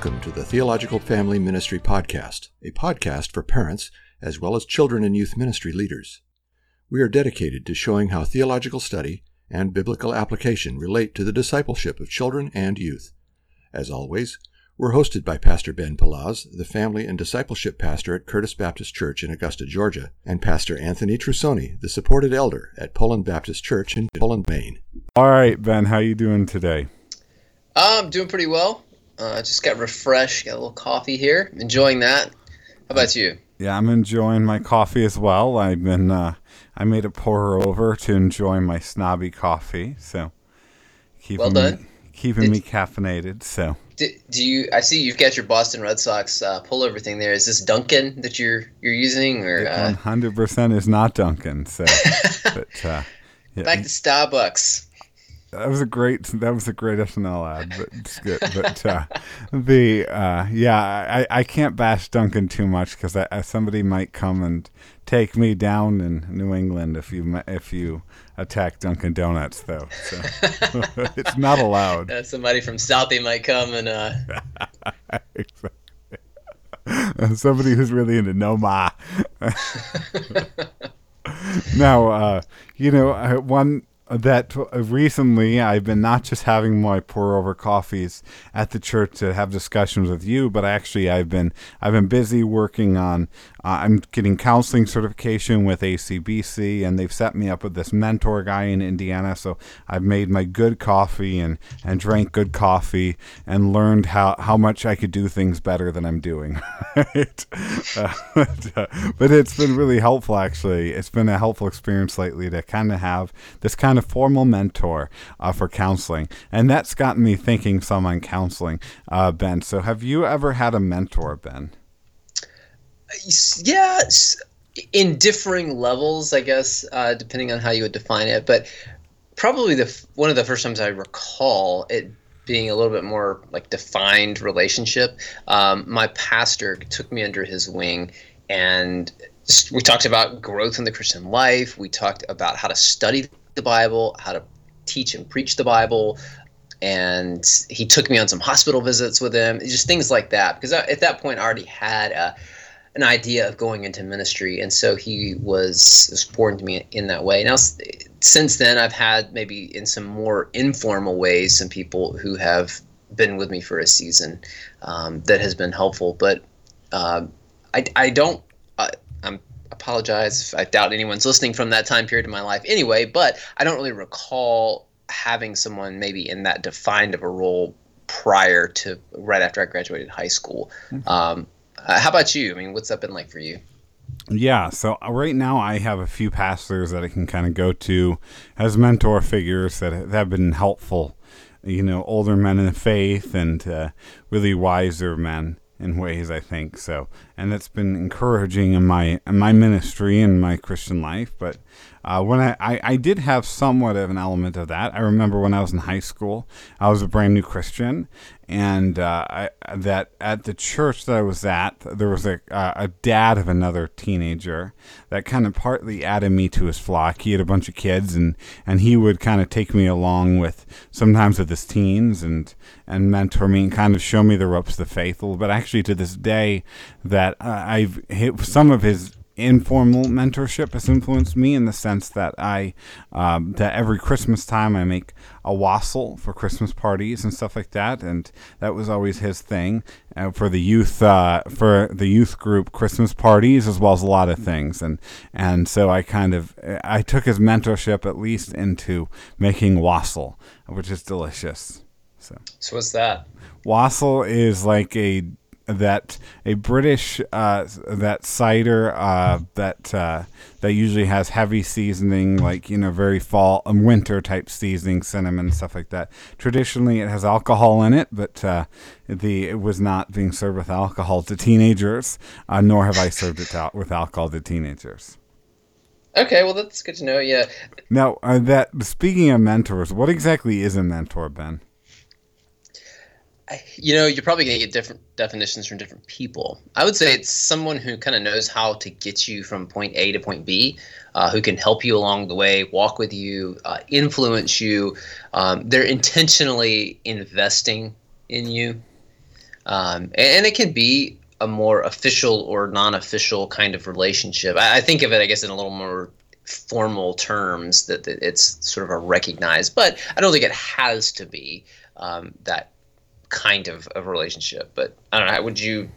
Hello, and welcome to the Theological Family Ministry Podcast, a podcast for parents as well as children and youth ministry leaders. We are dedicated to showing how theological study and biblical application relate to the discipleship of children and youth. As always, we're hosted by Pastor Ben Palaz, the family and discipleship pastor at Curtis Baptist Church in Augusta, Georgia, and Pastor Anthony Trusoni, the supported elder at Poland Baptist Church in Poland, Maine. All right, Ben, how are you doing today? I'm doing pretty well. Uh, just got refreshed, got a little coffee here, enjoying that. How about you? Yeah, I'm enjoying my coffee as well. I've been uh, I made a pour over to enjoy my snobby coffee, so keeping well done. me keeping Did, me caffeinated. So do, do, you? I see you've got your Boston Red Sox uh, pullover thing there. Is this Dunkin' that you're you're using, or uh? one hundred percent is not Dunkin'. So, but uh, yeah. back to Starbucks. That was a great. That was a great SNL ad, but it's good. But uh, the uh, yeah, I, I can't bash Dunkin' too much because somebody might come and take me down in New England if you if you attack Dunkin' Donuts though. So it's not allowed. Uh, somebody from Southie might come and. Uh... exactly. somebody who's really into no ma. now, uh, you know, one that recently I've been not just having my pour over coffees at the church to have discussions with you, but actually I've been I've been busy working on uh, I'm getting counseling certification with ACBC, and they've set me up with this mentor guy in Indiana. So I've made my good coffee and and drank good coffee and learned how how much I could do things better than I'm doing. uh, but, uh, but it's been really helpful actually. It's been a helpful experience lately to kind of have this kind of formal mentor uh, for counseling, and that's gotten me thinking some on counseling, uh, Ben. So have you ever had a mentor, Ben? Yes, in differing levels, I guess, uh, depending on how you would define it. But probably the one of the first times I recall it being a little bit more like defined relationship. Um, my pastor took me under his wing, and we talked about growth in the Christian life. We talked about how to study the Bible, how to teach and preach the Bible, and he took me on some hospital visits with him, just things like that. Because at that point, I already had a an idea of going into ministry, and so he was supporting to me in that way. Now, since then, I've had maybe in some more informal ways some people who have been with me for a season um, that has been helpful. But uh, I, I don't. Uh, I'm apologize if I doubt anyone's listening from that time period of my life. Anyway, but I don't really recall having someone maybe in that defined of a role prior to right after I graduated high school. Mm-hmm. Um, uh, how about you? I mean, what's that been like for you? Yeah, so uh, right now I have a few pastors that I can kind of go to as mentor figures that have been helpful. You know, older men in the faith and uh, really wiser men in ways I think so, and that's been encouraging in my in my ministry and my Christian life. But uh, when I, I, I did have somewhat of an element of that. I remember when I was in high school, I was a brand new Christian, and uh, I, that at the church that I was at, there was a, a dad of another teenager that kind of partly added me to his flock. He had a bunch of kids, and, and he would kind of take me along with sometimes with his teens and and mentor me and kind of show me the ropes of the faith a little bit. Actually, to this day, that uh, I've hit some of his informal mentorship has influenced me in the sense that I um, that every Christmas time I make a wassail for Christmas parties and stuff like that, and that was always his thing uh, for the youth uh, for the youth group Christmas parties as well as a lot of things, and and so I kind of I took his mentorship at least into making wassail, which is delicious. So, so what's that? Wassail is like a that a British uh, that cider uh, that uh, that usually has heavy seasoning, like you know, very fall and um, winter type seasoning, cinnamon stuff like that. Traditionally, it has alcohol in it, but uh, the it was not being served with alcohol to teenagers, uh, nor have I served it to, with alcohol to teenagers. Okay, well that's good to know. Yeah. Now uh, that speaking of mentors, what exactly is a mentor, Ben? You know, you're probably going to get different definitions from different people. I would say it's someone who kind of knows how to get you from point A to point B, uh, who can help you along the way, walk with you, uh, influence you. Um, they're intentionally investing in you. um, and, it can be a more official or non-official kind of relationship. I, I, think of it, I guess, in a little more formal terms that, that it's sort of a recognized, but I don't think it has to be um, that kind of, of relationship. But I don't know. Would you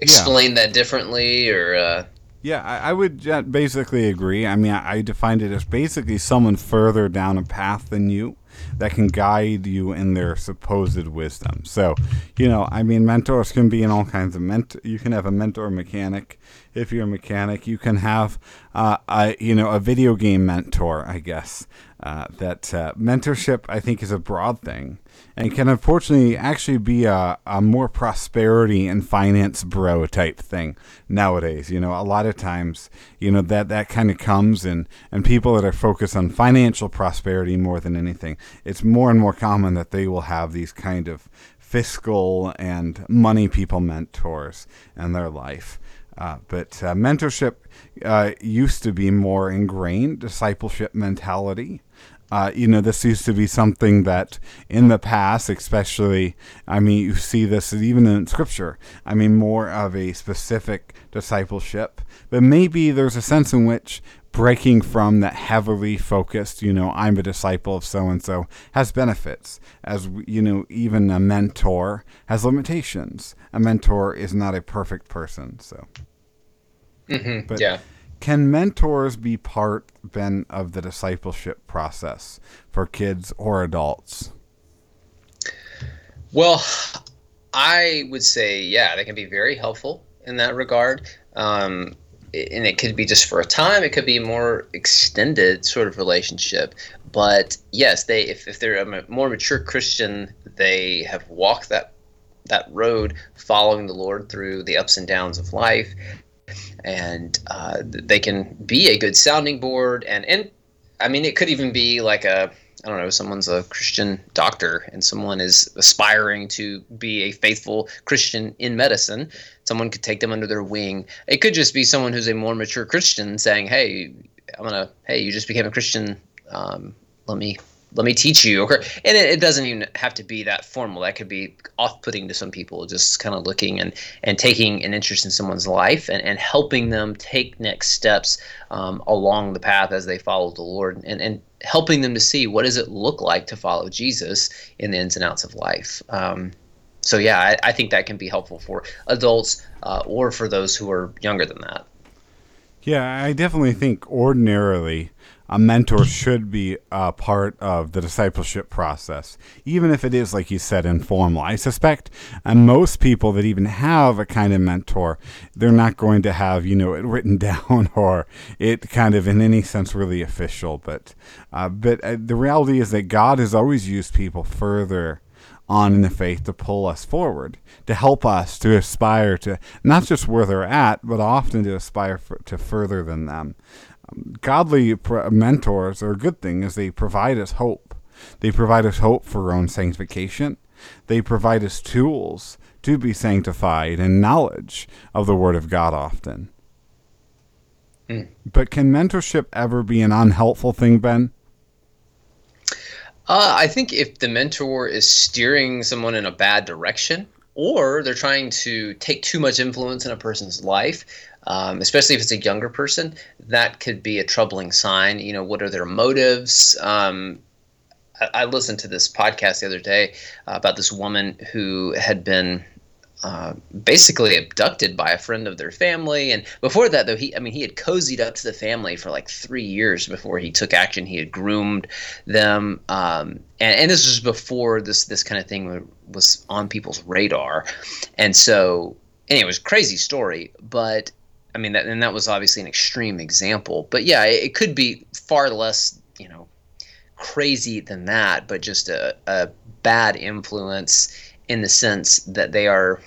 explain yeah. that differently or? Uh, yeah, I, I would basically agree. I mean, I, I defined it as basically someone further down a path than you that can guide you in their supposed wisdom. So, you know, I mean, mentors can be in all kinds of mentor. You can have a mentor mechanic if you're a mechanic. You can have, uh, a, you know, a video game mentor, I guess. Uh, that uh, mentorship, I think, is a broad thing and can unfortunately actually be a, a more prosperity and finance bro type thing nowadays. You know, a lot of times, you know, that, that kind of comes and, and people that are focused on financial prosperity more than anything, it's more and more common that they will have these kind of fiscal and money people mentors in their life. Uh, but uh, mentorship uh, used to be more ingrained discipleship mentality. Uh, you know, this used to be something that in the past, especially, I mean, you see this even in scripture. I mean, more of a specific discipleship. But maybe there's a sense in which breaking from that heavily focused, you know, I'm a disciple of so and so has benefits. As, you know, even a mentor has limitations. A mentor is not a perfect person. So, mm-hmm. but yeah. Can mentors be part, Ben, of the discipleship process for kids or adults? Well, I would say, yeah, they can be very helpful in that regard. Um, and it could be just for a time it could be a more extended sort of relationship. But yes they if, if they're a more mature christian they have walked that that road following the lord through the ups and downs of life. And uh, they can be a good sounding board and and i mean it could even be like a I don't know, someone's a Christian doctor and someone is aspiring to be a faithful Christian in medicine, someone could take them under their wing. It could just be someone who's a more mature Christian saying, "Hey, I'm gonna, hey, you just became a Christian. Um, let me let me teach you and it, it, doesn't even have to be that formal that could be off-putting to some people just kind of looking and and taking an interest in someone's life and, and helping them take next steps um, along the path as they follow the lord and, and helping them to see what does it look like to follow jesus in the ins and outs of life. Um, so yeah I, I, think that can be helpful for adults uh, or for those who are younger than that. Yeah i definitely think ordinarily a mentor should be a part of the discipleship process, even if it is, like you said, informal. I suspect and most people that even have a kind of mentor, they're not going to have, you know, it written down or it kind of in any sense really official. But, uh, but uh, the reality is that God has always used people further on in the faith to pull us forward, to help us to aspire to not just where they're at, but often to aspire for, to further than them godly mentors are a good thing as they provide us hope. They provide us hope for our own sanctification. They provide us tools to be sanctified and knowledge of the Word of God often. Mm. But can mentorship ever be an unhelpful thing, Ben? Uh, I think if the mentor is steering someone in a bad direction, or they're trying to take too much influence in a person's life, um, especially if it's a younger person, that could be a troubling sign. You know, what are their motives? Um, I, I, listened to this podcast the other day uh, about this woman who had been uh, basically abducted by a friend of their family. And before that, though, he, I mean, he had cozied up to the family for like three years before he took action. He had groomed them. Um, and, and this was before this, this kind of thing was on people's radar. And so, anyway, it was crazy story, but I mean, that, and that was obviously an extreme example, but yeah, it, it could be far less, you know, crazy than that, but just a, a bad influence in the sense that they are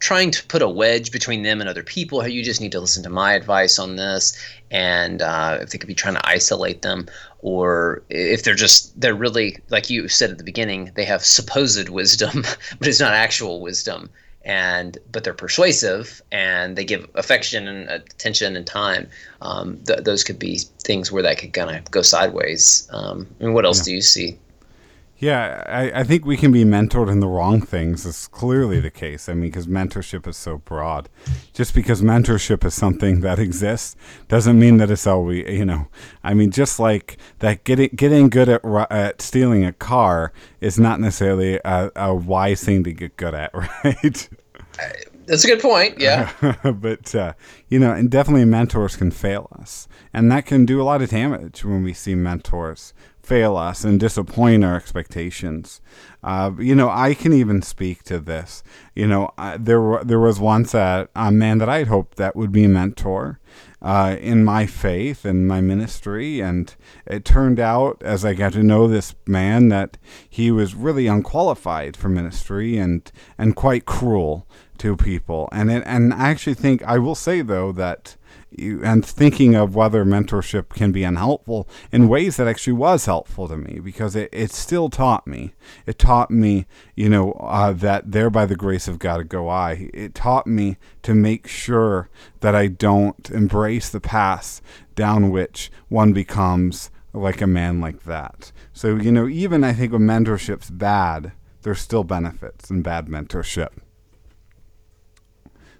trying to put a wedge between them and other people. You just need to listen to my advice on this, and uh, if they could be trying to isolate them, or if they're just they're really like you said at the beginning, they have supposed wisdom, but it's not actual wisdom, and but they're persuasive and they give affection and attention and time. Um, th- those could be things where that could kind of go sideways. Um, I mean, what else yeah. do you see? Yeah, I, I think we can be mentored in the wrong things. It's clearly the case. I mean, because mentorship is so broad. Just because mentorship is something that exists doesn't mean that it's all we, you know. I mean, just like that, getting getting good at at stealing a car is not necessarily a, a wise thing to get good at, right? That's a good point. Yeah. but, uh, you know, and definitely mentors can fail us. And that can do a lot of damage when we see mentors fail us and disappoint our expectations. Uh, you know, I can even speak to this. You know, I, there there was once a, a man that I'd hoped that would be a mentor uh, in my faith and my ministry, and it turned out as I got to know this man that he was really unqualified for ministry and and quite cruel to people. And it, and I actually think I will say though that and thinking of whether mentorship can be unhelpful in ways that actually was helpful to me because it, it still taught me. It taught me, you know, uh, that there by the grace of God go I. It taught me to make sure that I don't embrace the path down which one becomes like a man like that. So, you know, even I think when mentorship's bad, there's still benefits in bad mentorship.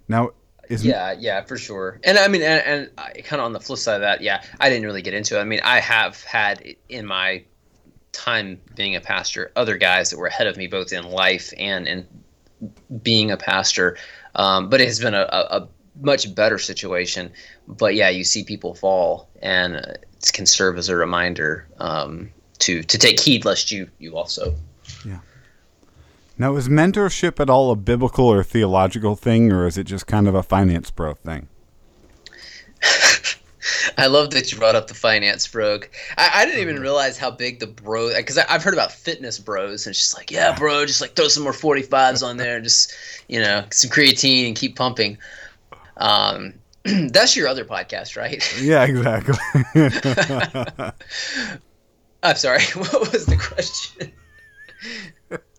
Now, is yeah, yeah, for sure. And I mean, and, and kind of on the flip side of that, yeah, I didn't really get into it. I mean, I have had in my time being a pastor other guys that were ahead of me both in life and in being a pastor, um, but it has been a, a, much better situation. But yeah, you see people fall, and it can serve as a reminder um, to to take heed lest you you also yeah now, is mentorship at all a biblical or theological thing, or is it just kind of a finance bro thing? I love that you brought up the finance bro. I, I didn't even mm-hmm. realize how big the bro because I've heard about fitness bros and it's just like, yeah, bro, just like throw some more 45s on there and just, you know, some creatine and keep pumping. Um, that's your other podcast, right? Yeah, exactly. I'm sorry. What was the question?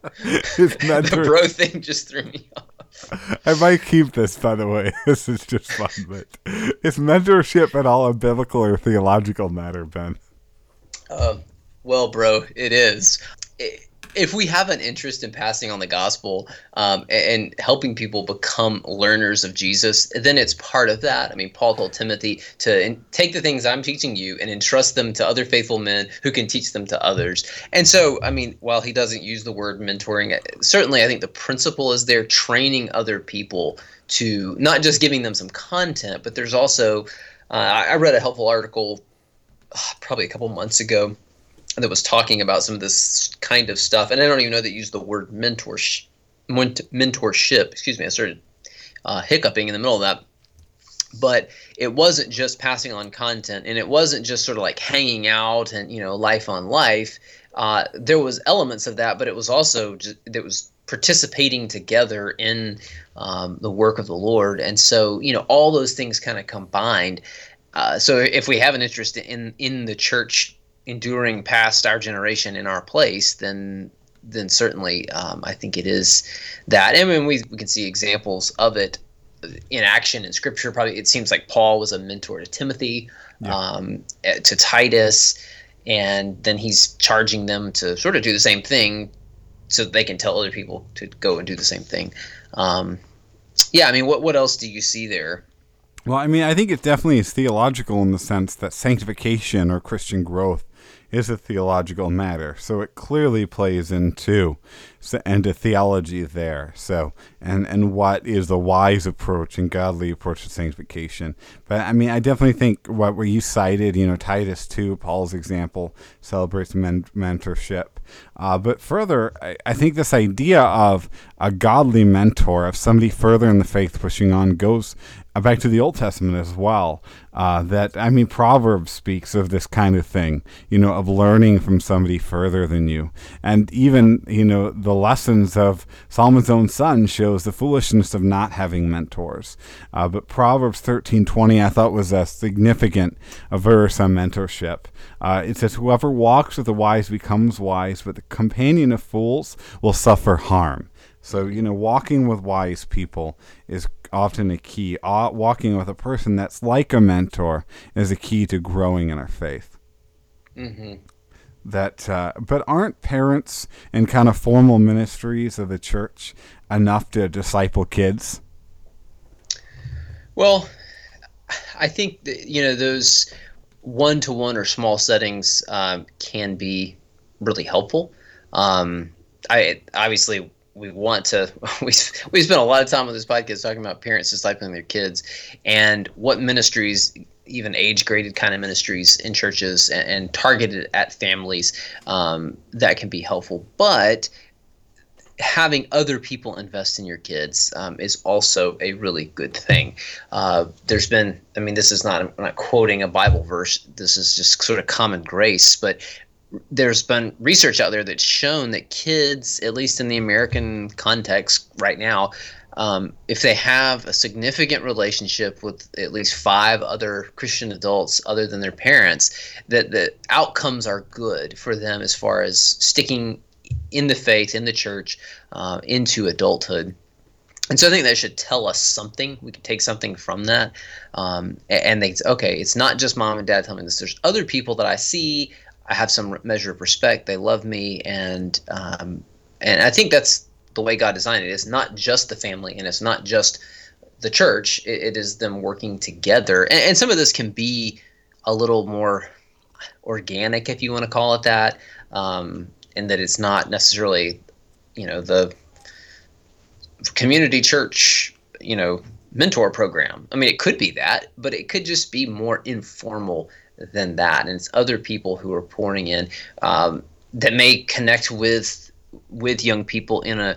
the bro thing just threw me off. I might keep this, by the way. This is just fun, but is mentorship at all a biblical or theological matter, Ben? Um, well, bro, it is. It, if we have an interest in passing on the gospel um, and, helping people become learners of Jesus, then it's part of that. I mean, Paul told Timothy to take the things I'm teaching you and entrust them to other faithful men who can teach them to others. And so, I mean, while he doesn't use the word mentoring, certainly I think the principle is there training other people to not just giving them some content, but there's also, uh, I read a helpful article uh, probably a couple months ago that was talking about some of this kind of stuff, and I don't even know that used the word mentorship. Mentorship, excuse me. I started uh, hiccuping in the middle of that, but it wasn't just passing on content, and it wasn't just sort of like hanging out and you know life on life. Uh, there was elements of that, but it was also just, it was participating together in um, the work of the Lord, and so you know all those things kind of combined. Uh, so if we have an interest in in the church enduring past our generation in our place, then then certainly um, I think it is that. I mean, we we can see examples of it in action in Scripture. Probably it seems like Paul was a mentor to Timothy, yeah. um, eh, to Titus, and then he's charging them to sort of do the same thing, so they can tell other people to go and do the same thing. Um, yeah, I mean, what what else do you see there? Well, I mean, I think it definitely is theological in the sense that sanctification or Christian growth is a theological matter. So it clearly plays into into theology there. So and and what is the wise approach and godly approach to sanctification. But I mean, I definitely think what were you cited, you know, Titus two, Paul's example celebrates men- mentorship. Uh, but further, I, I think this idea of a godly mentor, of somebody further in the faith pushing on, goes back to the Old Testament as well. Uh, that I mean, Proverbs speaks of this kind of thing, you know, of learning from somebody further than you, and even you know the lessons of Solomon's own son shows the foolishness of not having mentors. Uh, but Proverbs thirteen twenty, I thought was a significant verse on mentorship. Uh, it says, "Whoever walks with the wise becomes wise, but the companion of fools will suffer harm." So, you know, walking with wise people is often a key. Walking with a person that's like a mentor is a key to growing in our faith. Mm-hmm. that uh, but aren't parents and kind of formal ministries of the church enough to disciple kids well i think that, you know those one-to-one or small settings um, can be really helpful um, i obviously we want to we, we spent a lot of time on this podcast talking about parents discipling their kids and what ministries even age graded kind of ministries in churches and, and targeted at families um, that can be helpful. But having other people invest in your kids um, is also a really good thing. Uh, there's been, I mean, this is not, I'm not quoting a Bible verse, this is just sort of common grace, but there's been research out there that's shown that kids, at least in the American context right now, um, if they have a significant relationship with at least five other Christian adults other than their parents, that the outcomes are good for them as far as sticking in the faith, in the church, uh, into adulthood. And so I think that should tell us something. We can take something from that. Um, and they, okay, it's not just mom and dad telling me this. There's other people that I see. I have some measure of respect. They love me, and um, and I think that's the way God designed it. It's not just the family and it's not just the church. it, it is them working together. And, and, some of this can be a little more organic, if you want to call it that, um, and that it's not necessarily, you know, the community church, you know, mentor program. I mean, it could be that, but it could just be more informal than that. And it's other people who are pouring in um, that may connect with with young people in a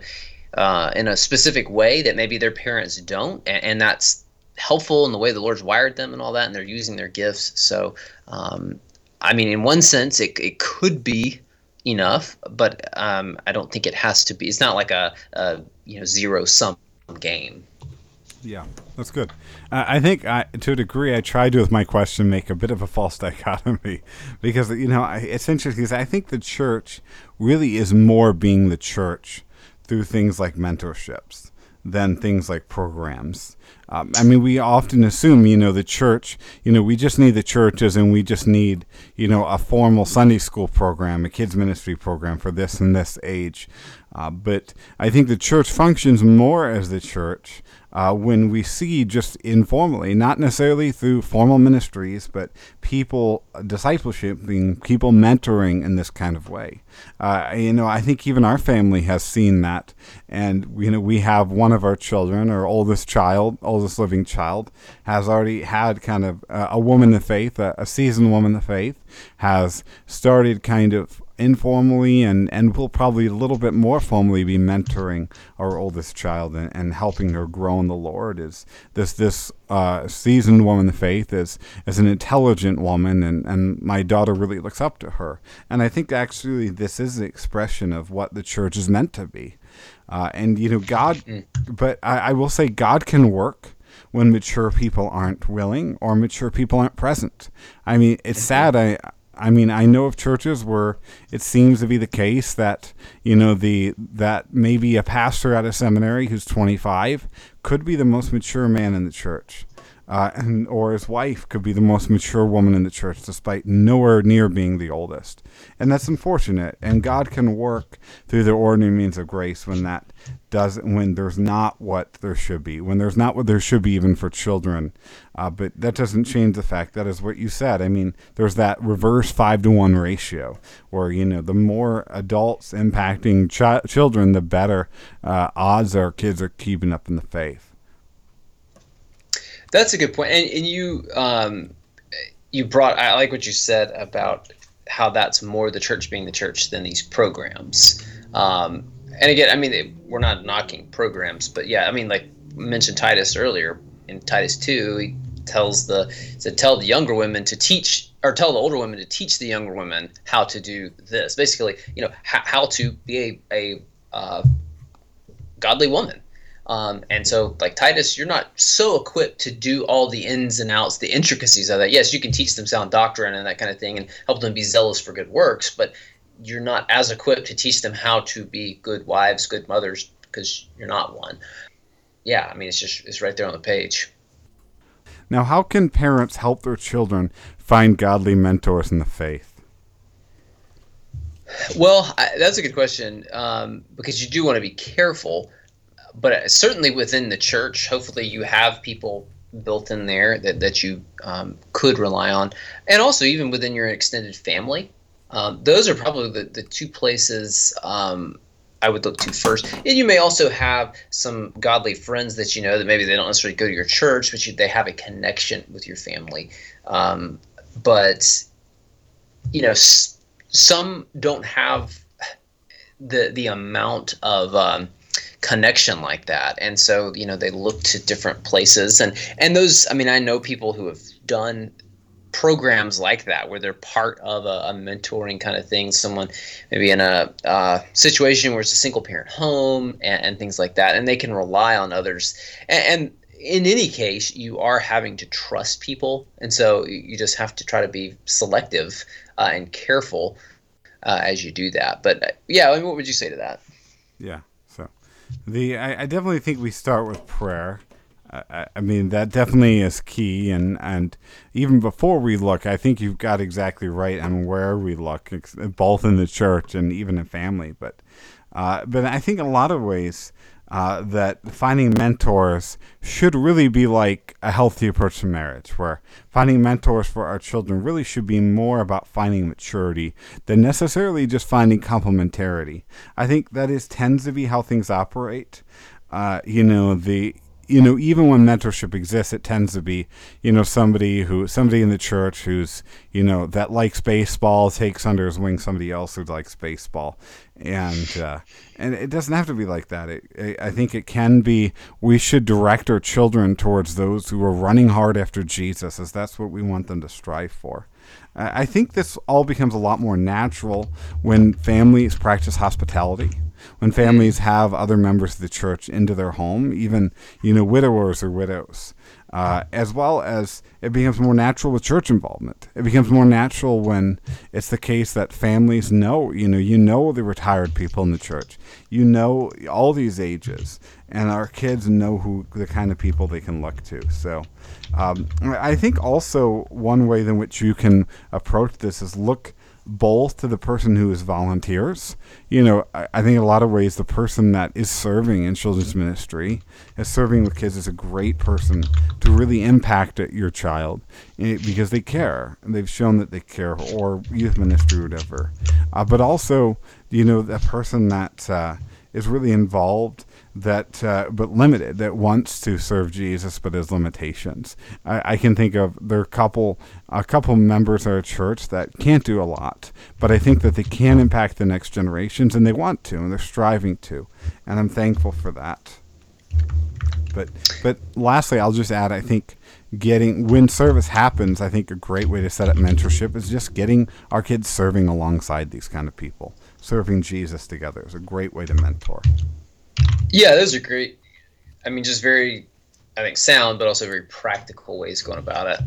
uh, in a specific way that maybe their parents don't, and, and, that's helpful in the way the Lord's wired them and all that, and they're using their gifts. So, um, I mean, in one sense, it it could be enough, but um, I don't think it has to be. It's not like a, a you know zero sum game. Yeah, that's good. Uh, I think I, to a degree, I tried to, with my question, make a bit of a false dichotomy because, you know, I, it's interesting because I think the church really is more being the church through things like mentorships than things like programs. Um, I mean, we often assume, you know, the church, you know, we just need the churches and we just need, you know, a formal Sunday school program, a kids ministry program for this and this age. Uh, but I think the church functions more as the church uh, when we see just informally, not necessarily through formal ministries, but people discipleship, being people mentoring in this kind of way. Uh, you know, I think even our family has seen that, and you know, we have one of our children, our oldest child, oldest living child, has already had kind of a woman of faith, a, a seasoned woman of faith, has started kind of informally and, and we'll probably a little bit more formally be mentoring our oldest child and, and helping her grow in the Lord is this this uh, seasoned woman of faith is is an intelligent woman and, and my daughter really looks up to her and I think actually this is the expression of what the church is meant to be uh, and you know God mm. but I, I will say God can work when mature people aren't willing or mature people aren't present. I mean, it's sad. I I mean, I know of churches where it seems to be the case that you know the that maybe a pastor at a seminary who's 25 could be the most mature man in the church, uh, and or his wife could be the most mature woman in the church, despite nowhere near being the oldest, and that's unfortunate. And God can work through the ordinary means of grace when that doesn't, when there's not what there should be, when there's not what there should be even for children. Uh, but that doesn't change the fact that is what you said. I mean, there's that reverse five to one ratio where you know the more adults impacting ch- children, the better uh, odds our kids are keeping up in the faith. That's a good point, and, and you um, you brought. I like what you said about how that's more the church being the church than these programs. Um, and again, I mean, we're not knocking programs, but yeah, I mean, like mentioned Titus earlier in Titus two, he tells the to tell the younger women to teach or tell the older women to teach the younger women how to do this. Basically, you know, how, how to be a, a uh, godly woman. Um, and so, like Titus, you're not so equipped to do all the ins and outs, the intricacies of that. Yes, you can teach them sound doctrine and that kind of thing, and help them be zealous for good works. But you're not as equipped to teach them how to be good wives, good mothers, because you're not one. Yeah, I mean, it's just it's right there on the page. Now, how can parents help their children find godly mentors in the faith? Well, I, that's a good question um, because you do want to be careful, but certainly within the church, hopefully you have people built in there that, that you um, could rely on, and also even within your extended family. Um, those are probably the, the two places um, I would look to first. And you may also have some godly friends that you know that maybe they don't necessarily go to your church, but you, they have a connection with your family. Um, but you know, s- some don't have the the amount of um, connection like that, and so you know they look to different places. And and those, I mean, I know people who have done programs like that where they're part of a, a mentoring kind of thing someone maybe in a uh, situation where it's a single parent home and, and, things like that and they can rely on others. And, and, in any case you are having to trust people and so you just have to try to be selective uh, and careful uh, as you do that. But uh, yeah I mean, what would you say to that? Yeah so the I, I definitely think we start with prayer I, I mean that definitely is key, and and even before we look, I think you've got exactly right on where we look, both in the church and even in family. But uh, but I think in a lot of ways. Uh, that finding mentors should really be like a healthy approach to marriage, where finding mentors for our children really should be more about finding maturity than necessarily just finding complementarity. I think that is tends to be how things operate. Uh, you know, the you know, even when mentorship exists, it tends to be, you know, somebody who, somebody in the church who's, you know, that likes baseball takes under his wing somebody else who likes baseball, and uh, and it doesn't have to be like that. It, it, I think it can be. We should direct our children towards those who are running hard after Jesus, as that's what we want them to strive for. I think this all becomes a lot more natural when families practice hospitality when families have other members of the church into their home, even you know widowers or widows, uh, as well as it becomes more natural with church involvement. It becomes more natural when it's the case that families know, you know, you know the retired people in the church, you know all these ages, and our kids know who the kind of people they can look to. So. Um, I think also one way in which you can approach this is look both to the person who is volunteers. You know, I, I, think in a lot of ways the person that is serving in children's ministry, is serving with kids, is a great person to really impact your child eh, because they care and they've shown that they care, or youth ministry, whatever. Uh, but also, you know, the person that uh, is really involved that uh, but limited that wants to serve Jesus but has limitations. I, I, can think of there are a couple a couple members of our church that can't do a lot, but I think that they can impact the next generations and they want to and they're striving to, and I'm thankful for that. But but lastly, I'll just add I think getting when service happens, I think a great way to set up mentorship is just getting our kids serving alongside these kind of people. Serving Jesus together is a great way to mentor. Yeah, those are great. I mean, just very, I think, sound, but also very practical ways going about it.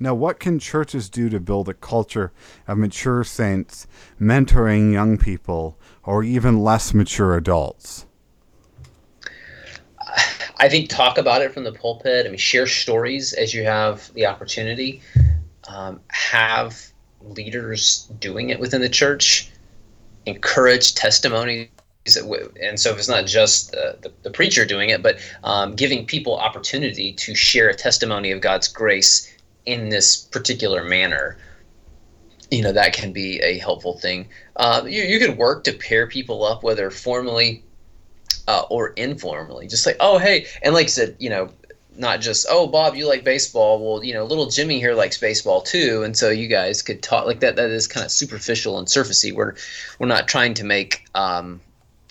Now, what can churches do to build a culture of mature saints mentoring young people or even less mature adults? I think talk about it from the pulpit. I mean, share stories as you have the opportunity. Um, have leaders doing it within the church. Encourage testimony and so if it's not just the, the, the preacher doing it, but um, giving people opportunity to share a testimony of God's grace in this particular manner, you know, that can be a helpful thing. Uh, you, you could work to pair people up, whether formally uh, or informally. Just like, oh, hey, and like I said, you know, not just oh bob you like baseball well you know little jimmy here likes baseball too and so you guys could talk like that that is kind of superficial and surfacey we're we're not trying to make um,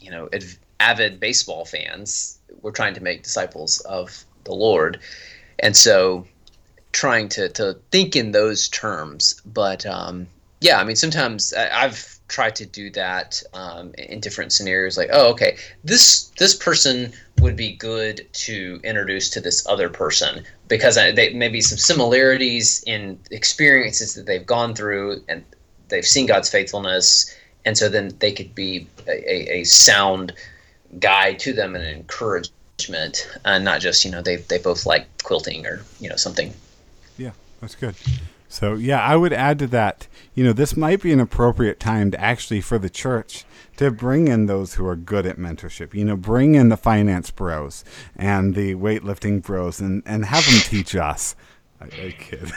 you know avid baseball fans. We're trying to make disciples of the Lord, and so trying to to think in those terms. But um, yeah, I mean, sometimes I've tried to do that um, in different scenarios. Like, oh, okay, this this person would be good to introduce to this other person because they maybe some similarities in experiences that they've gone through and they've seen God's faithfulness and so then they could be a, a sound guide to them and encouragement, and not just you know they they both like quilting or you know something. Yeah, that's good. So, yeah, I would add to that, you know, this might be an appropriate time to actually for the church to bring in those who are good at mentorship. You know, bring in the finance bros and the weightlifting bros and, and have them teach us. I, I kid.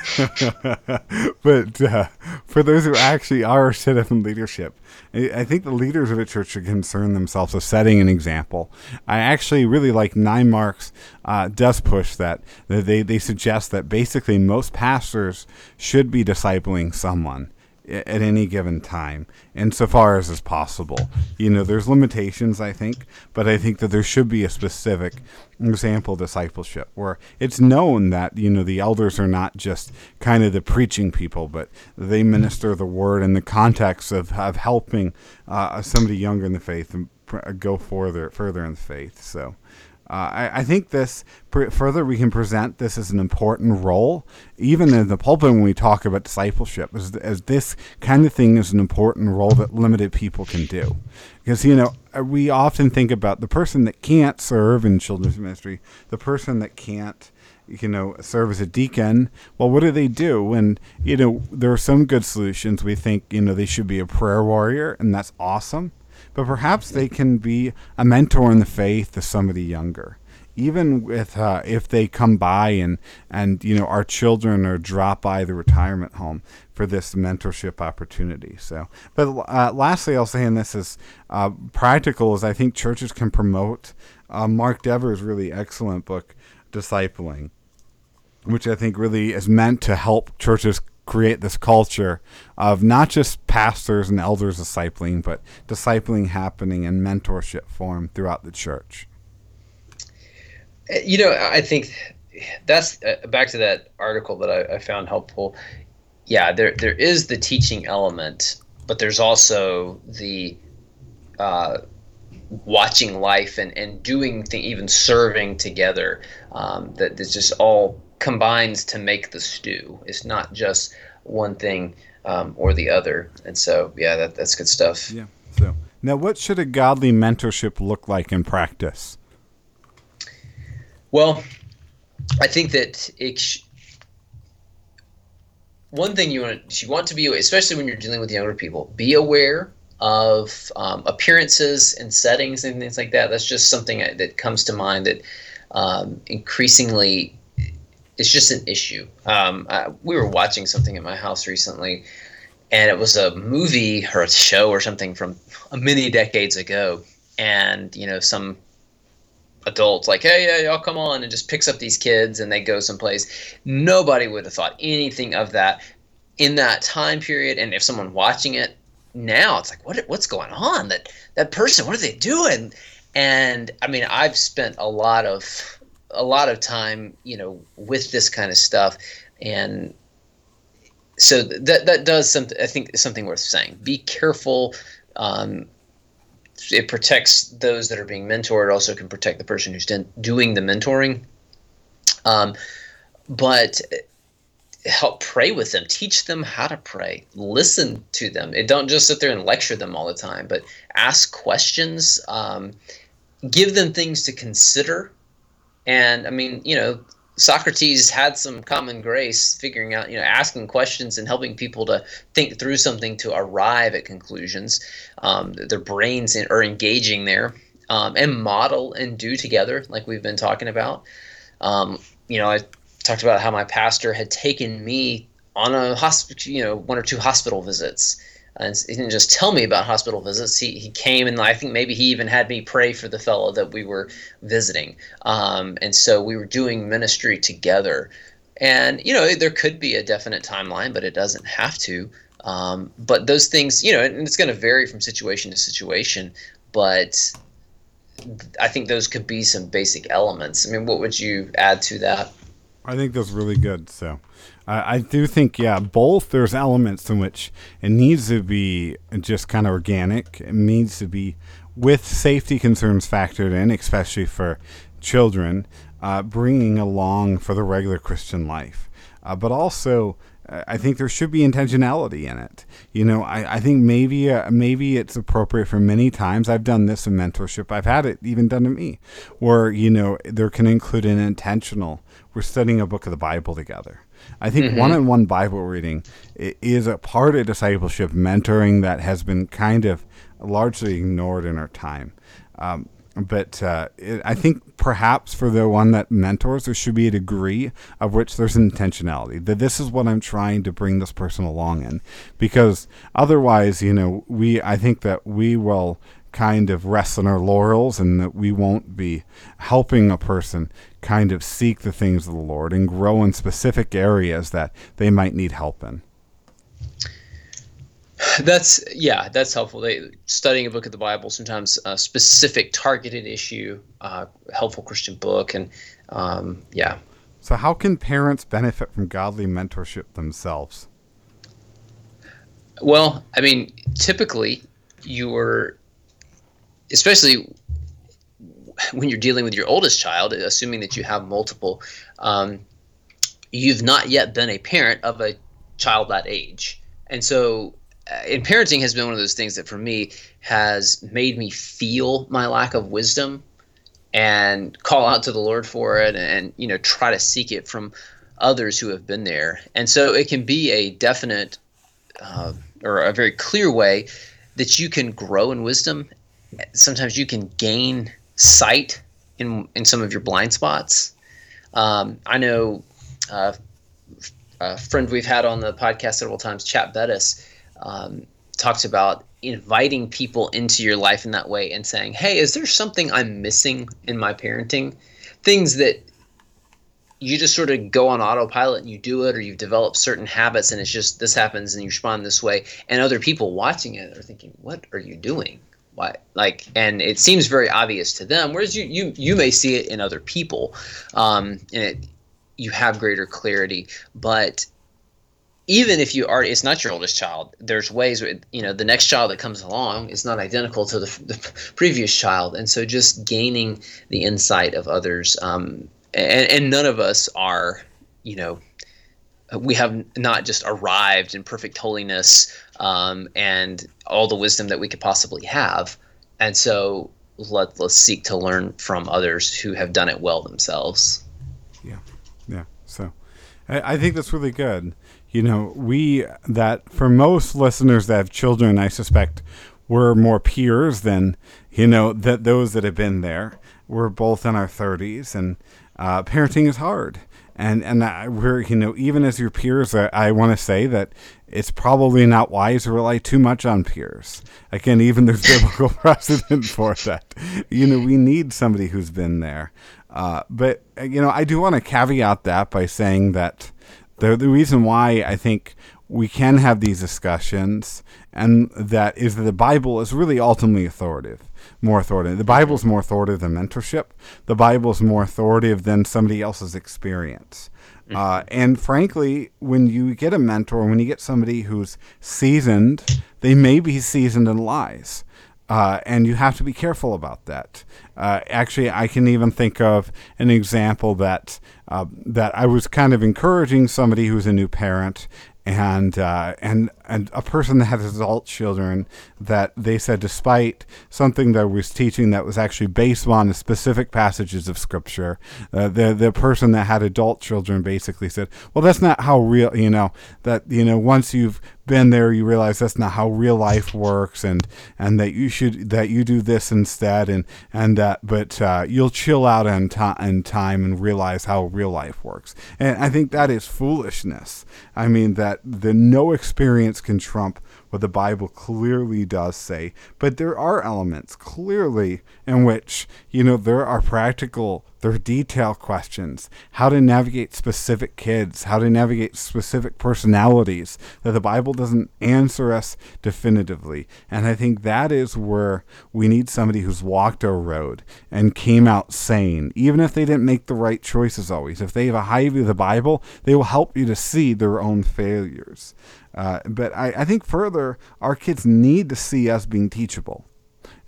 but uh, for those who actually are set up in leadership, I, think the leaders of a church should concern themselves with setting an example. I actually really like Nine Marks uh, does push that. They, they suggest that basically most pastors should be discipling someone at any given time, insofar as is possible. You know, there's limitations, I think, but I think that there should be a specific example discipleship where it's known that you know the elders are not just kind of the preaching people, but they minister the word in the context of, of helping uh, somebody younger in the faith and go further further in the faith. So. Uh, I, I, think this further we can present this as an important role, even in the pulpit when we talk about discipleship, as, as this kind of thing is an important role that limited people can do. Because, you know, uh, we often think about the person that can't serve in children's ministry, the person that can't you know, serve as a deacon. Well, what do they do? And, you know, there are some good solutions. We think, you know, they should be a prayer warrior, and that's awesome but perhaps they can be a mentor in the faith to somebody younger even with uh, if they come by and and you know our children or drop by the retirement home for this mentorship opportunity. So, but uh, lastly, I'll say, and this is uh, practical, is I think churches can promote uh, Mark Dever's really excellent book, Discipling, which I think really is meant to help churches create this culture of not just pastors and elders discipling, but discipling happening in mentorship form throughout the church. You know, I think that's uh, back to that article that I, I, found helpful. Yeah, there there is the teaching element, but there's also the uh, watching life and, and doing th- even serving together um, that this just all combines to make the stew. It's not just one thing um, or the other. And so, yeah, that, that's good stuff. Yeah. So now, what should a godly mentorship look like in practice? Well, I think that it sh- one thing you want you want to be, especially when you're dealing with younger people, be aware of um, appearances and settings and things like that. That's just something that comes to mind that um, increasingly it's just an issue. Um, I, we were watching something at my house recently, and it was a movie or a show or something from many decades ago. And you know, some adults like, hey, yeah, y'all come on, and just picks up these kids and they go someplace. Nobody would have thought anything of that in that time period. And if someone watching it now, it's like, what what's going on? That that person, what are they doing? And I mean, I've spent a lot of a lot of time, you know, with this kind of stuff, and so that that does something. I think something worth saying. Be careful. Um, it protects those that are being mentored. Also, can protect the person who's doing the mentoring. Um, but help pray with them teach them how to pray listen to them it don't just sit there and lecture them all the time but ask questions um, give them things to consider and I mean, you know, Socrates had some common grace figuring out, you know, asking questions and helping people to think through something to arrive at conclusions. Um, their brains are engaging there um, and model and do together, like we've been talking about. Um, you know, I talked about how my pastor had taken me on a hospital, you know, one or two hospital visits and he didn't just tell me about hospital visits. He, he came and I think maybe he even had me pray for the fellow that we were visiting. Um, and so we were doing ministry together. And, you know, there could be a definite timeline, but it doesn't have to. Um, but those things, you know, and it's going to vary from situation to situation. But I think those could be some basic elements. I mean, what would you add to that? I think that's really good. So I do think, yeah, both there's elements in which it needs to be just kind of organic. It needs to be with safety concerns factored in, especially for children, uh, bringing along for the regular Christian life. Uh, but also, I think there should be intentionality in it. You know, I, I think maybe uh, maybe it's appropriate for many times. I've done this in mentorship. I've had it even done to me, where you know there can include an intentional. We're studying a book of the Bible together. I think mm-hmm. one-on-one Bible reading is a part of discipleship mentoring that has been kind of largely ignored in our time. Um, but uh, it, I think perhaps for the one that mentors, there should be a degree of which there's an intentionality that this is what I'm trying to bring this person along in, because otherwise, you know, we I think that we will kind of rest on our laurels and that we won't be helping a person kind of seek the things of the Lord and grow in specific areas that they might need help in. That's yeah, that's helpful. They, studying a book of the Bible, sometimes a specific targeted issue, uh, helpful Christian book, and um, yeah. So, how can parents benefit from godly mentorship themselves? Well, I mean, typically, you're, especially when you're dealing with your oldest child, assuming that you have multiple, um, you've not yet been a parent of a child that age, and so uh, in parenting has been one of those things that for me has made me feel my lack of wisdom and call out to the Lord for it and you know try to seek it from others who have been there. And so it can be a definite uh, or a very clear way that you can grow in wisdom. Sometimes you can gain sight in in some of your blind spots. Um, I know uh, a friend we've had on the podcast several times, Chap Bettis um, talks about inviting people into your life in that way and saying, "Hey, is there something I'm missing in my parenting? Things that you just sort of go on autopilot and you do it, or you've developed certain habits and it's just this happens and you respond this way, and other people watching it are thinking, "What are you doing?" Like, and it seems very obvious to them, whereas you you you may see it in other people, um, and it you have greater clarity, but even if you are it's not your oldest child there's ways where, you know the next child that comes along is not identical to the, the previous child. And so just gaining the insight of others um, and, and none of us are you know we have not just arrived in perfect holiness um, and all the wisdom that we could possibly have. And so let, let's seek to learn from others who have done it well themselves. Yeah. Yeah. So I, I think that's really good. You know, we that for most listeners that have children, I suspect we're more peers than you know that those that have been there. We're both in our thirties, and uh, parenting is hard. And and I, we're you know even as your peers, I, I want to say that it's probably not wise to rely too much on peers. Again, even there's biblical precedent for that. You know, we need somebody who's been there. Uh, but you know, I do want to caveat that by saying that the the reason why I think we can have these discussions and that is that the Bible is really ultimately authoritative, more authoritative. The Bible is more authoritative than mentorship. The Bible is more authoritative than somebody else's experience. Uh, and frankly, when you get a mentor, when you get somebody who's seasoned, they may be seasoned in lies. Uh, and you have to be careful about that. Uh, actually, I can even think of an example that uh, that I was kind of encouraging somebody who's a new parent, and uh, and and a person that has adult children that they said despite something that was teaching that was actually based on specific passages of scripture uh, the the person that had adult children basically said well that's not how real you know that you know once you've been there you realize that's not how real life works and and that you should that you do this instead and and that but uh, you'll chill out in time and realize how real life works. And I think that is foolishness. I mean that the no experience can trump what the Bible clearly does say. But there are elements clearly in which, you know, there are practical, there are detail questions, how to navigate specific kids, how to navigate specific personalities that the Bible doesn't answer us definitively. And I think that is where we need somebody who's walked our road and came out sane, even if they didn't make the right choices always. If they have a high view of the Bible, they will help you to see their own failures. Uh, but I, I think further, our kids need to see us being teachable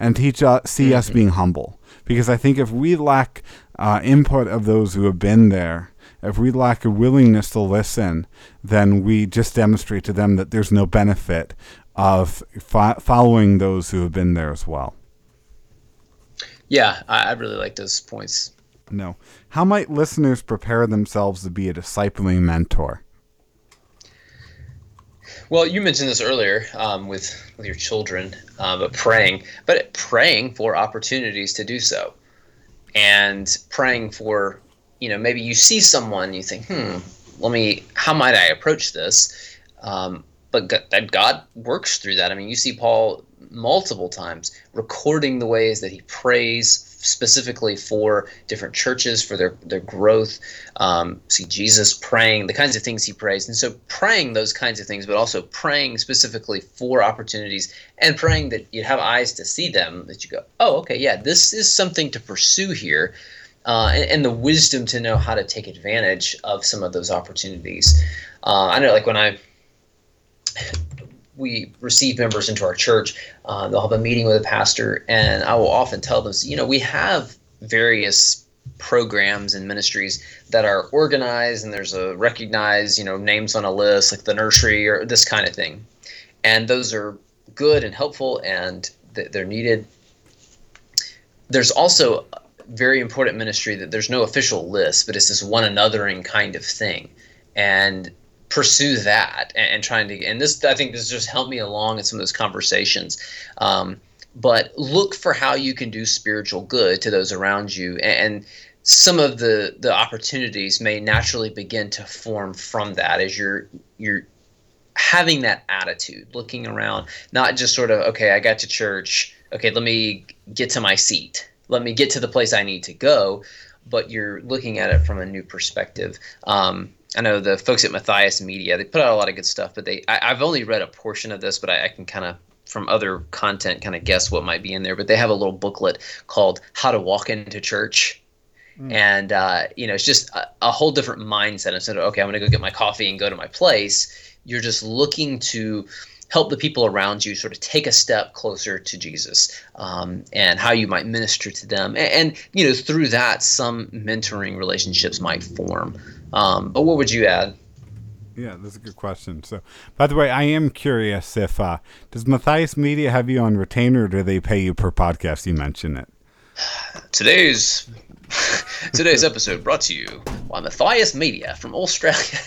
and teach us, see mm-hmm. us being humble. Because I think if we lack uh, input of those who have been there, if we lack a willingness to listen, then we just demonstrate to them that there's no benefit of fo- following those who have been there as well. Yeah, I, I really like those points. No. How might listeners prepare themselves to be a discipling mentor? Well, you mentioned this earlier um, with with your children, uh, but praying, but praying for opportunities to do so, and praying for, you know, maybe you see someone, you think, hmm, let me, how might I approach this? Um, but that God works through that. I mean, you see Paul multiple times recording the ways that he prays specifically for different churches for their their growth. Um, see Jesus praying the kinds of things he prays, and so praying those kinds of things, but also praying specifically for opportunities and praying that you have eyes to see them. That you go, oh, okay, yeah, this is something to pursue here. Uh, and, and, the wisdom to know how to take advantage of some of those opportunities. Uh, I know, like when I we receive members into our church, uh, they'll have a meeting with a pastor, and I will often tell them, you know, we have various programs and ministries that are organized, and there's a recognized, you know, names on a list like the nursery or this kind of thing, and those are good and helpful, and they're needed. There's also very important ministry that there's no official list, but it's this one anothering kind of thing, and pursue that and, and, trying to and this i think this just helped me along in some of those conversations. Um, but look for how you can do spiritual good to those around you. And, and some of the the opportunities may naturally begin to form from that as you're you're having that attitude looking around not just sort of okay i got to church. Okay let me get to my seat. Let me get to the place i need to go. But you're looking at it from a new perspective. Um, I know the folks at Matthias Media, they put out a lot of good stuff, but they I, have only read a portion of this, but I, I can kind of from other content kind of guess what might be in there. But they have a little booklet called How to Walk into Church. Mm. And uh, you know, it's just a, a, whole different mindset. Instead of okay, I'm going to go get my coffee and go to my place, you're just looking to help the people around you sort of take a step closer to Jesus um, and how you might minister to them. And, and, you know, through that, some mentoring relationships might form. Um, but what would you add? Yeah, that's a good question. So, by the way, I am curious if uh, does Matthias Media have you on retainer, or do they pay you per podcast? You mention it. Today's today's episode brought to you by Matthias Media from Australia.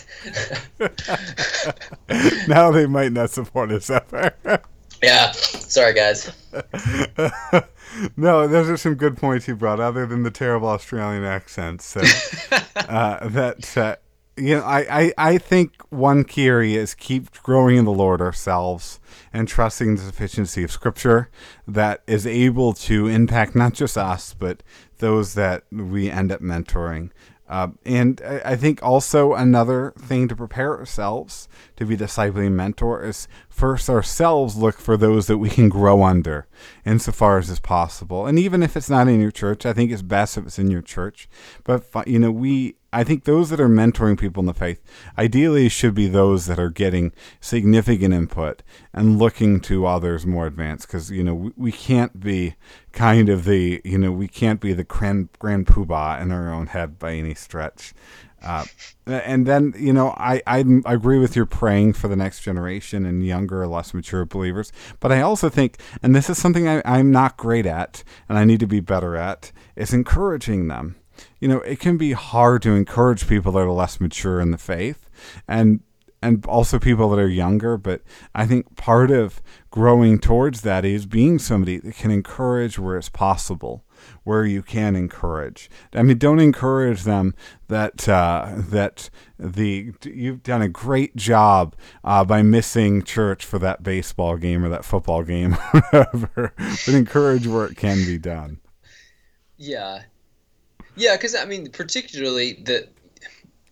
now they might not support us ever. yeah, sorry guys. no, those are some good points you brought, other than the terrible Australian accents. So, uh, that uh, you know, I, I, I think one key area is keep growing in the Lord ourselves and trusting the sufficiency of Scripture that is able to impact not just us, but those that we end up mentoring. Uh, and I think also another thing to prepare ourselves to be discipling mentor is first ourselves look for those that we can grow under insofar as is possible. And even if it's not in your church, I think it's best if it's in your church. But, you know, we I think those that are mentoring people in the faith ideally should be those that are getting significant input and looking to others more advanced. Because you know we, we, can't be kind of the you know we can't be the grand, grand poobah in our own head by any stretch. Uh, and then you know I, I agree with your praying for the next generation and younger less mature believers. But i also think and this is something I, i'm not great at and i need to be better at is encouraging them you know, it can be hard to encourage people that are less mature in the faith and and also people that are younger, but I think part of growing towards that is being somebody that can encourage where it's possible, where you can encourage. I mean, don't encourage them that uh, that the you've done a great job uh, by missing church for that baseball game or that football game, whatever. but encourage where it can be done. Yeah, yeah, because I mean, particularly the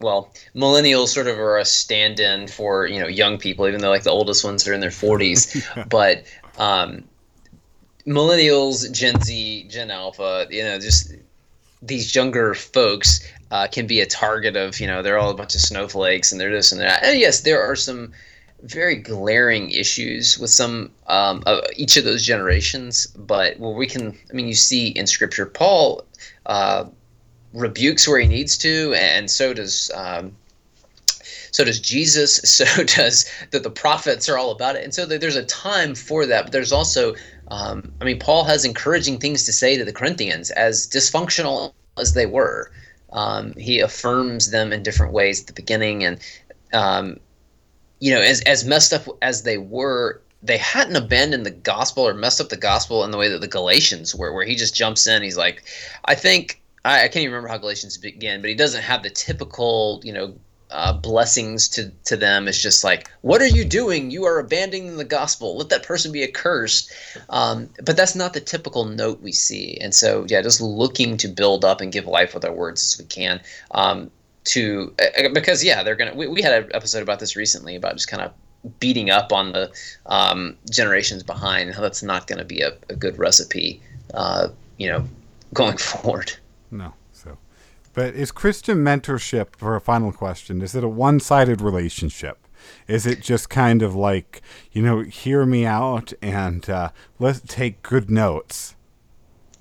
well, millennials sort of are a stand-in for you know young people, even though like the oldest ones are in their 40s. but um, millennials, Gen Z, Gen Alpha, you know, just these younger folks uh, can be a target of you know they're all a bunch of snowflakes and they're this and they're that. And yes, there are some very glaring issues with some um, of each of those generations, but where we can, I mean, you see in Scripture, Paul. Uh, rebukes where he needs to, and so does um, so does Jesus. So does that the prophets are all about it, and so there's a time for that. But there's also, um, I mean, Paul has encouraging things to say to the Corinthians, as dysfunctional as they were. Um, he affirms them in different ways at the beginning, and um, you know, as as messed up as they were, they hadn't abandoned the gospel or messed up the gospel in the way that the Galatians were, where he just jumps in. He's like, I think I, I can't even remember how Galatians begin, but he doesn't have the typical, you know, uh, blessings to to them. It's just like, what are you doing? You are abandoning the gospel. Let that person be accursed. Um, but that's not the typical note we see. And so, yeah, just looking to build up and give life with our words as we can. Um, to uh, because yeah, they're gonna. We, we had an episode about this recently about just kind of beating up on the um, generations behind. How that's not going to be a, a, good recipe, uh, you know, going forward. No. So, but is Christian mentorship for a final question? Is it a one-sided relationship? Is it just kind of like you know, hear me out and uh, let's take good notes?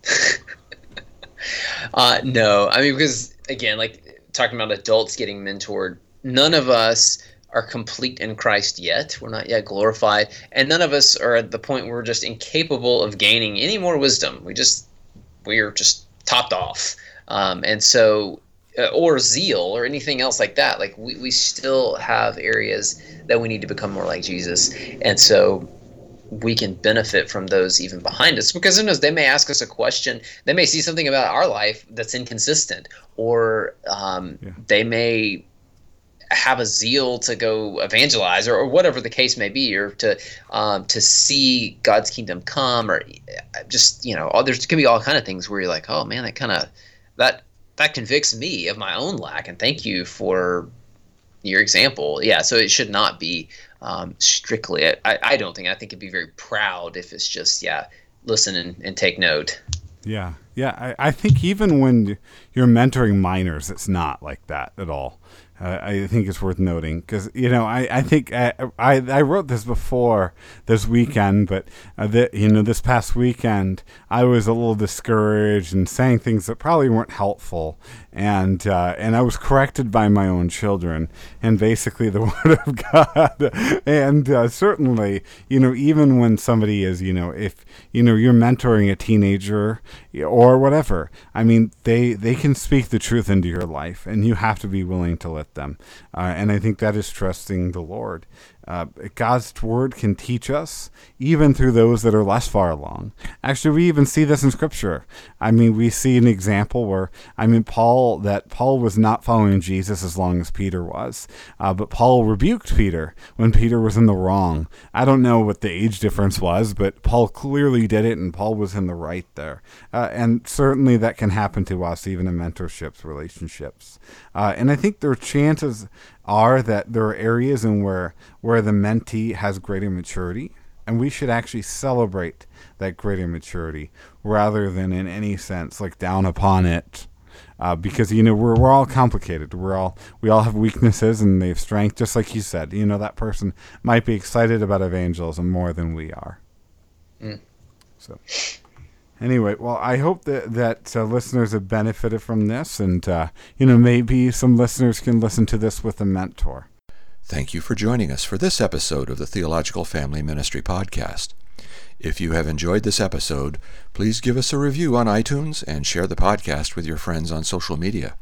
uh, no, I mean because again, like talking about adults getting mentored, none of us are complete in Christ yet. We're not yet glorified, and none of us are at the point where we're just incapable of gaining any more wisdom. We just we are just topped off, um, and so uh, or zeal or anything else like that. Like we we still have areas that we need to become more like Jesus, and so we can benefit from those even behind us. Because knows they may ask us a question. They may see something about our life that's inconsistent. Or um, yeah. they may have a zeal to go evangelize or, or whatever the case may be or to um, to see God's kingdom come or uh, just you know all, there's can be all kind of things where you're like oh man that kind of that that convicts me of my own lack and thank you for your example. Yeah so it should not be um, strictly I, I don't think I think it'd be very proud if it's just yeah listen and, and take note. Yeah yeah I, I think even when you're mentoring minors it's not like that at all uh, I think it's worth noting because you know I, I think I, I, I wrote this before this weekend, but uh, the, you know this past weekend I was a little discouraged and saying things that probably weren't helpful, and uh, and I was corrected by my own children and basically the word of God, and uh, certainly you know even when somebody is you know if you know you're mentoring a teenager or whatever, I mean they they can speak the truth into your life, and you have to be willing to let them. Uh, and I think that is trusting the Lord. Uh, God's word can teach us, even through those that are less far along. Actually, we even see this in Scripture. I mean, we see an example where, I mean, Paul, that Paul was not following Jesus as long as Peter was, uh, but Paul rebuked Peter when Peter was in the wrong. I don't know what the age difference was, but Paul clearly did it, and Paul was in the right there. Uh, and certainly that can happen to us, even in mentorships, relationships. Uh, and I think there are chances are that there are areas in where where the mentee has greater maturity and we should actually celebrate that greater maturity rather than in any sense like down upon it uh, because you know we're, we're all complicated we're all we all have weaknesses and they have strength just like you said you know that person might be excited about evangelism more than we are mm. so anyway, well, I hope that that uh, listeners have benefited from this, and uh, you know maybe some listeners can listen to this with a mentor. Thank you for joining us for this episode of the Theological Family Ministry Podcast. If you have enjoyed this episode, please give us a review on iTunes and share the podcast with your friends on social media.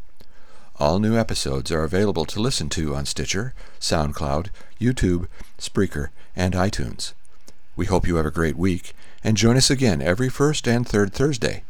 All new episodes are available to listen to on Stitcher, SoundCloud, YouTube, Spreaker, and iTunes. We hope you have a great week and join us again every first and third Thursday.